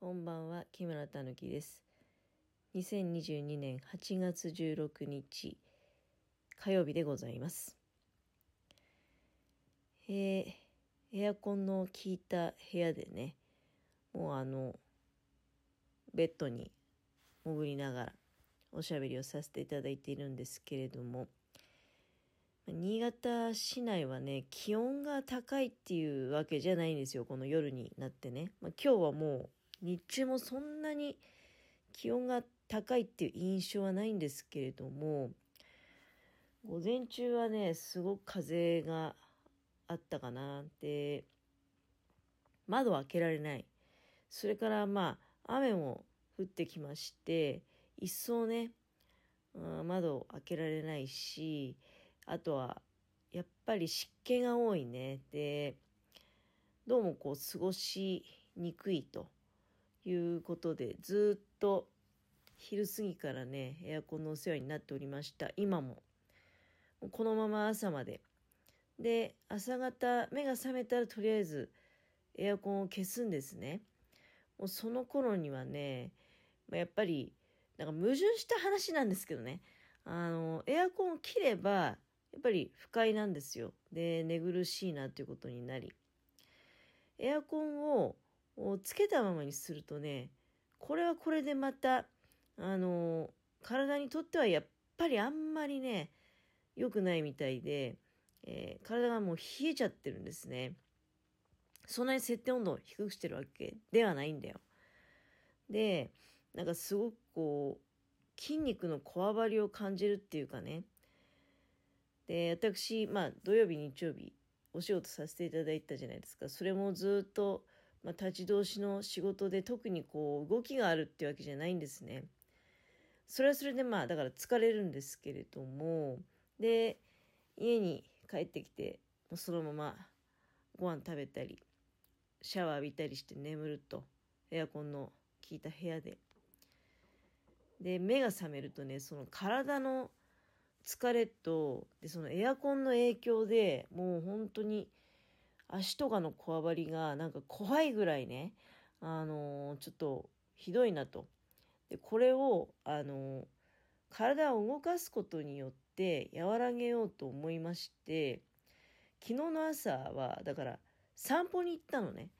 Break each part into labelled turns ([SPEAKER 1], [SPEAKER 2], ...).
[SPEAKER 1] こんばんは、木村たぬきです。2022年8月16日、火曜日でございます。えーエアコンの効いた部屋でね、もうあの、ベッドに潜りながらおしゃべりをさせていただいているんですけれども、新潟市内はね、気温が高いっていうわけじゃないんですよ、この夜になってね。まあ、今日はもう日中もそんなに気温が高いっていう印象はないんですけれども、午前中はね、すごく風があったかな。で、窓を開けられない。それからまあ、雨も降ってきまして、一層ね、うん窓を開けられないし、あとは、やっぱり湿気が多いね。で、どうもこう、過ごしにくいということで、ずっと昼過ぎからね、エアコンのお世話になっておりました。今も。このまま朝まで。で、朝方、目が覚めたらとりあえずエアコンを消すんですね。もうその頃にはね、まやっぱり、なんか矛盾した話なんですけどね。あの、エアコンを切れば、やっぱり不快なんですよ。で、寝苦しいなということになり。エアコンをつけたままにするとね、これはこれでまた、あの、体にとってはやっぱりあんまりね、良くないみたいで、えー体がもう冷えちゃってるんですね。そんなに設定温度を低くしてるわけではないんだよ。で、なんかすごくこう、筋肉のこわばりを感じるっていうかね。で、私、まあ土曜日、日曜日、お仕事させていただいたじゃないですか。それもずっと、まあ、立ち通しの仕事で特にこう動きがあるってわけじゃないんですね。それはそれでまあだから疲れるんですけれども、で、家に帰ってきて、もうそのままご飯食べたり、シャワー浴びたりして眠ると、エアコンの効いた部屋で。で、目が覚めるとね、その体の疲れと、で、そのエアコンの影響でもう本当に足とかのこわばりがなんか怖いぐらいね、あのーちょっとひどいなと。で、これを、あのー体を動かすことによって和らげようと思いまして、昨日の朝は、だから散歩に行ったのね。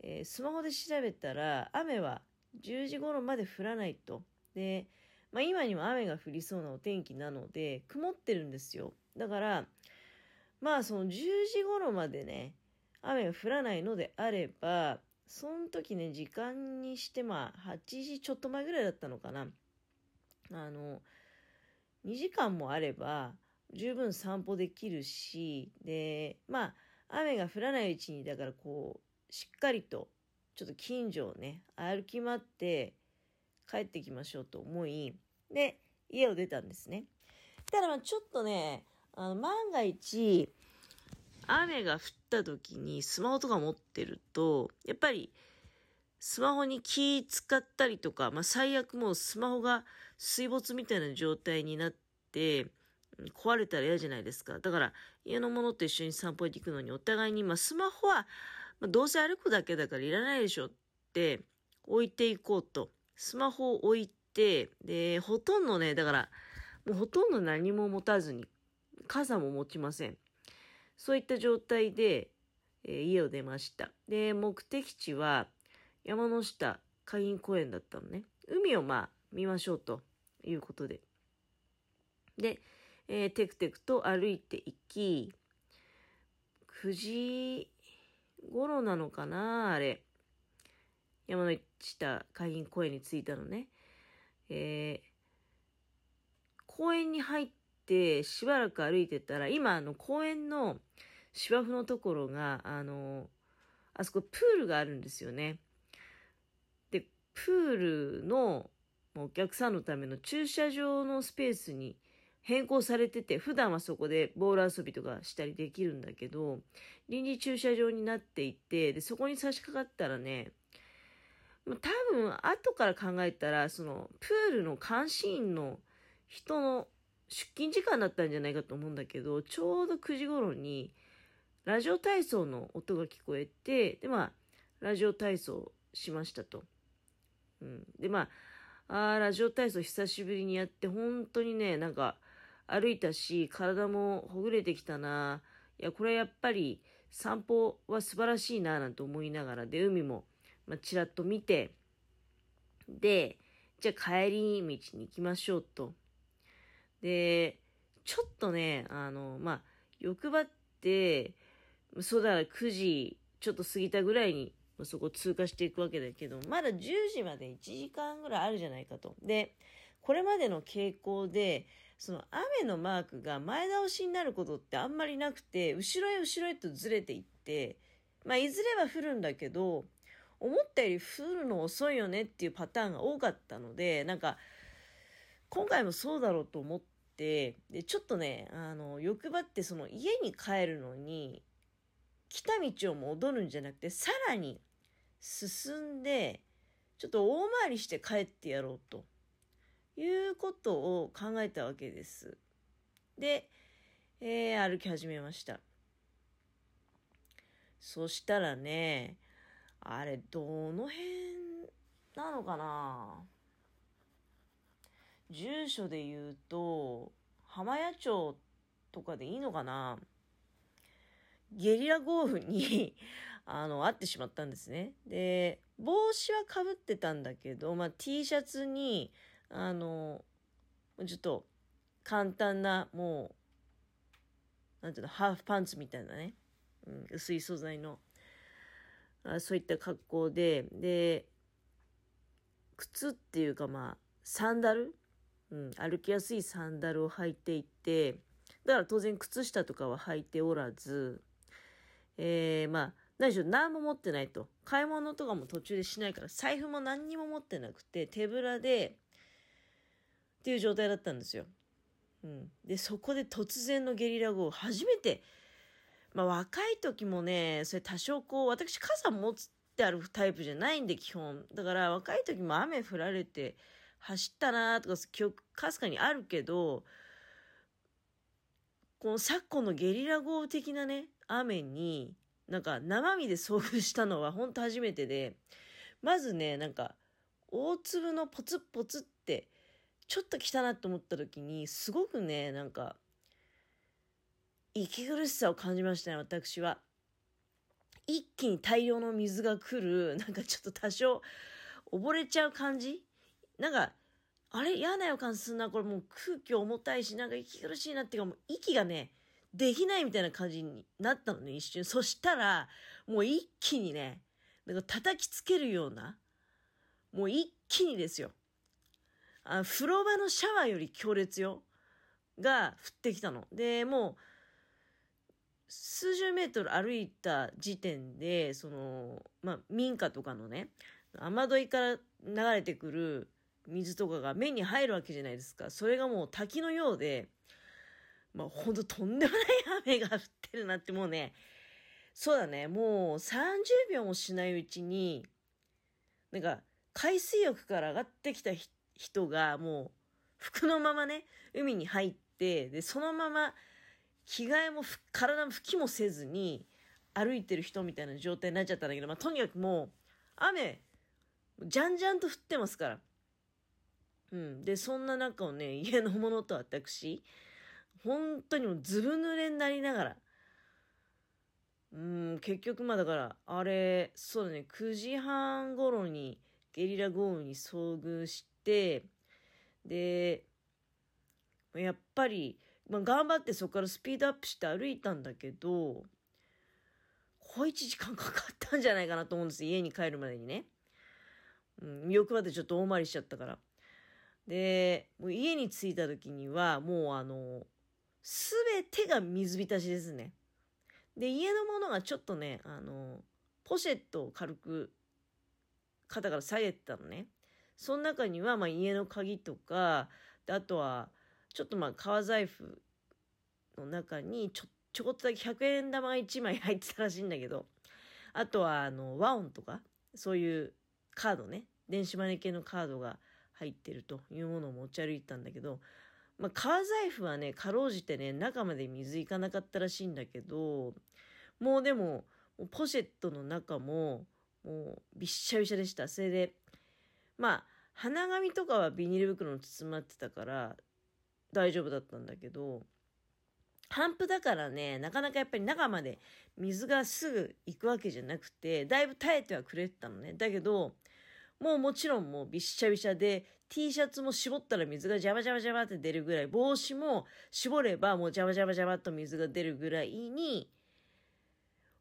[SPEAKER 1] えースマホで調べたら、雨は10時頃まで降らないと。で、まあ今にも雨が降りそうなお天気なので、曇ってるんですよ。だから、まあその10時頃までね、雨が降らないのであれば、その時ね、時間にしてまあ8時ちょっと前ぐらいだったのかな。あの、2時間もあれば十分散歩できるし、で、まあ雨が降らないうちに、だからこう、しっかりとちょっと近所をね、歩き回って帰ってきましょうと思い、で、家を出たんですね。ただまあちょっとね、あの万が一、雨が降った時にスマホとか持ってると、やっぱりスマホに気使ったりとか、まあ最悪もうスマホが水没みたいな状態になって、壊れたら嫌じゃないですか。だから家のものと一緒に散歩に行くのにお互いに、まあスマホは、まあ、どうせ歩くだけだからいらないでしょって置いていこうと。スマホを置いて、で、ほとんどね、だからもうほとんど何も持たずに、傘も持ちません。そういった状態で、えー家を出ました。で、目的地は山の下海浜公園だったのね。海をまあ見ましょうということで。で、えーテクテクと歩いていき、9時頃なのかなあれ。山の下海浜公園に着いたのね。えー公園に入ってしばらく歩いてたら、今、あの、公園の芝生のところが、あの、あそこプールがあるんですよね。で、プールのお客さんのための駐車場のスペースに変更されてて、普段はそこでボール遊びとかしたりできるんだけど、臨時駐車場になっていて、で、そこに差し掛かったらね、多分、後から考えたら、その、プールの監視員の人の出勤時間だったんじゃないかと思うんだけど、ちょうど9時頃に、ラジオ体操の音が聞こえて、で、まあ、ラジオ体操しましたと。うん。で、まあ、あラジオ体操久しぶりにやって、本当にね、なんか、歩いたし、体もほぐれてきたな。いや、これやっぱり散歩は素晴らしいな、なんて思いながら、で、海も、まあ、ちらっと見て、で、じゃあ帰り道に行きましょうと。で、ちょっとね、あの、まあ、欲張って、そうだら9時ちょっと過ぎたぐらいにそこ通過していくわけだけど、まだ10時まで1時間ぐらいあるじゃないかと。で、これまでの傾向で、その雨のマークが前倒しになることってあんまりなくて、後ろへ後ろへとずれていって、まあ、いずれは降るんだけど、思ったより降るの遅いよねっていうパターンが多かったので、なんか、今回もそうだろうと思っ、で、ちょっとね、あの、欲張ってその家に帰るのに、来た道を戻るんじゃなくて、さらに進んで、ちょっと大回りして帰ってやろうということを考えたわけです。で、えー、歩き始めました。そしたらね、あれ、どの辺なのかな？住所で言うと、浜谷町とかでいいのかな？ゲリラ豪雨に あの、会ってしまったんですね。で、帽子はかぶってたんだけど、まあ、T シャツに、あの、ちょっと、簡単な、もう、なんていうの、ハーフパンツみたいなね、うん、薄い素材の、あそういった格好で、で、靴っていうかまあ、サンダル、うん、歩きやすいサンダルを履いていて、だから当然靴下とかは履いておらず、えー、まあ、何しろ何も持ってないと。買い物とかも途中でしないから、財布も何にも持ってなくて、手ぶらで、っていう状態だったんですよ。うん。で、そこで突然のゲリラ豪雨、初めて、まあ若い時もね、それ多少こう、私傘持ってあるタイプじゃないんで、基本。だから若い時も雨降られて走ったなとか記憶かすかにあるけど、この昨今のゲリラ豪雨的なね、雨に、なんか生身で遭遇したのは本当初めてで、まずね、なんか大粒のポツポツって、ちょっと来たなと思った時に、すごくね、なんか、息苦しさを感じましたね、私は。一気に大量の水が来る、なんかちょっと多少溺れちゃう感じなんか、あれ嫌な予感すんな、これもう空気重たいし、なんか息苦しいなっていうか、もう息がね、できないみたいな感じになったのね、一瞬。そしたら、もう一気にね、なんか叩きつけるような、もう一気にですよ。あ風呂場のシャワーより強烈よ。が降ってきたの。で、もう、数十メートル歩いた時点で、その、まあ、民家とかのね、雨どいから流れてくる水とかが目に入るわけじゃないですか。それがもう滝のようで、まあ、ほんととんでもない雨が降ってるなってもうね、そうだね、もう30秒もしないうちに、なんか、海水浴から上がってきた人がもう、服のままね、海に入って、で、そのまま、着替えも体も拭きもせずに、歩いてる人みたいな状態になっちゃったんだけど、まあ、とにかくもう、雨、じゃんじゃんと降ってますから。うん。で、そんな中をね、家のものと私、本当にもうずぶ濡れになりながら、うん、結局まあだから、あれ、そうだね、9時半頃にゲリラ豪雨に遭遇して、で、やっぱり、まあ、頑張ってそこからスピードアップして歩いたんだけど、小1時間かかったんじゃないかなと思うんです家に帰るまでにね。うん、欲張ってちょっと大回りしちゃったから。で、もう家に着いた時には、もうあの、すべてが水浸しですね。で、家のものがちょっとね、あの、ポシェットを軽く肩から下げてたのね。その中には、まあ、家の鍵とか、あとは、ちょっとまあ、革財布の中にちょ、ちょこっとだけ100円玉が1枚入ってたらしいんだけど、あとは、あの、和音とか、そういうカードね、電子マネー系のカードが入ってるというものを持ち歩いたんだけど、まあ、革財布はね、かろうじてね、中まで水いかなかったらしいんだけど、もうでも、もポシェットの中も、もうびっしゃびしゃでした。それで、まあ、花紙とかはビニール袋に包まってたから大丈夫だったんだけど、半布だからね、なかなかやっぱり中まで水がすぐ行くわけじゃなくて、だいぶ耐えてはくれてたのね。だけど、もうもちろんもうびっしゃびしゃで、T シャツも絞ったら水がジャバジャバジャバって出るぐらい、帽子も絞ればもうジャバジャバジャバっと水が出るぐらいに、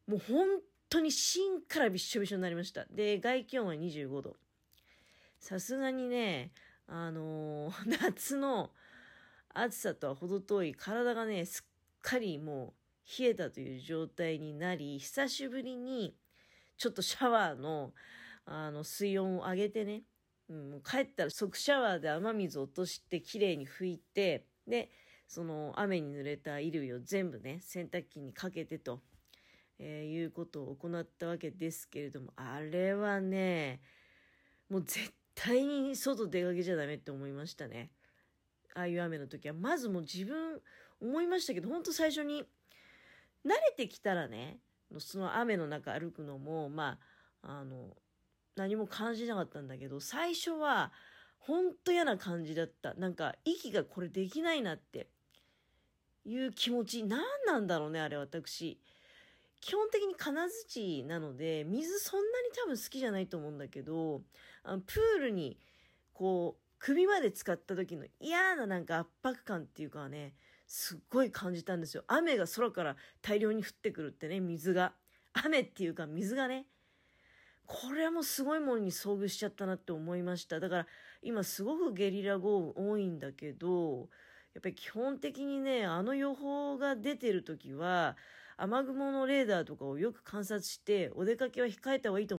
[SPEAKER 1] もう本当に芯からびっしょびしょになりました。で、外気温は25度。さすがにね、あのー、夏の暑さとは程遠い体がね、すっかりもう冷えたという状態になり、久しぶりにちょっとシャワーのあの水温を上げてね、うん、帰ったら即シャワーで雨水を落としてきれいに拭いて、で、その雨に濡れた衣類を全部ね、洗濯機にかけてと、えー、いうことを行ったわけですけれども、あれはね、もう絶対に外出かけちゃダメって思いましたね。ああいう雨の時は。まずもう自分、思いましたけど、ほんと最初に、慣れてきたらね、その雨の中歩くのも、まあ、あの、何も感じなかったんだけど、最初は、ほんと嫌な感じだった。なんか、息がこれできないなっていう気持ち。何なんだろうね、あれ私。基本的に金槌なので、水そんなに多分好きじゃないと思うんだけど、あのプールに、こう、首まで使った時の嫌ななんか圧迫感っていうかね、すっごい感じたんですよ。雨が空から大量に降ってくるってね、水が。雨っていうか水がね。これはもうすごいものに遭遇しちゃったなって思いました。だから今すごくゲリラ豪雨多いんだけど、やっぱり基本的にね、あの予報が出てる時は、雨雲のレーダーとかをよく観察して、お出かけは控えた方がいいと